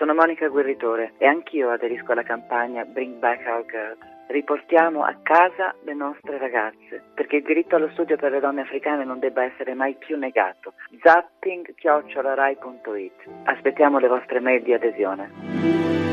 Sono Monica Guerritore e anch'io aderisco alla campagna Bring Back Our Girls. Riportiamo a casa le nostre ragazze, perché il diritto allo studio per le donne africane non debba essere mai più negato. zapping.rai.it Aspettiamo le vostre mail di adesione.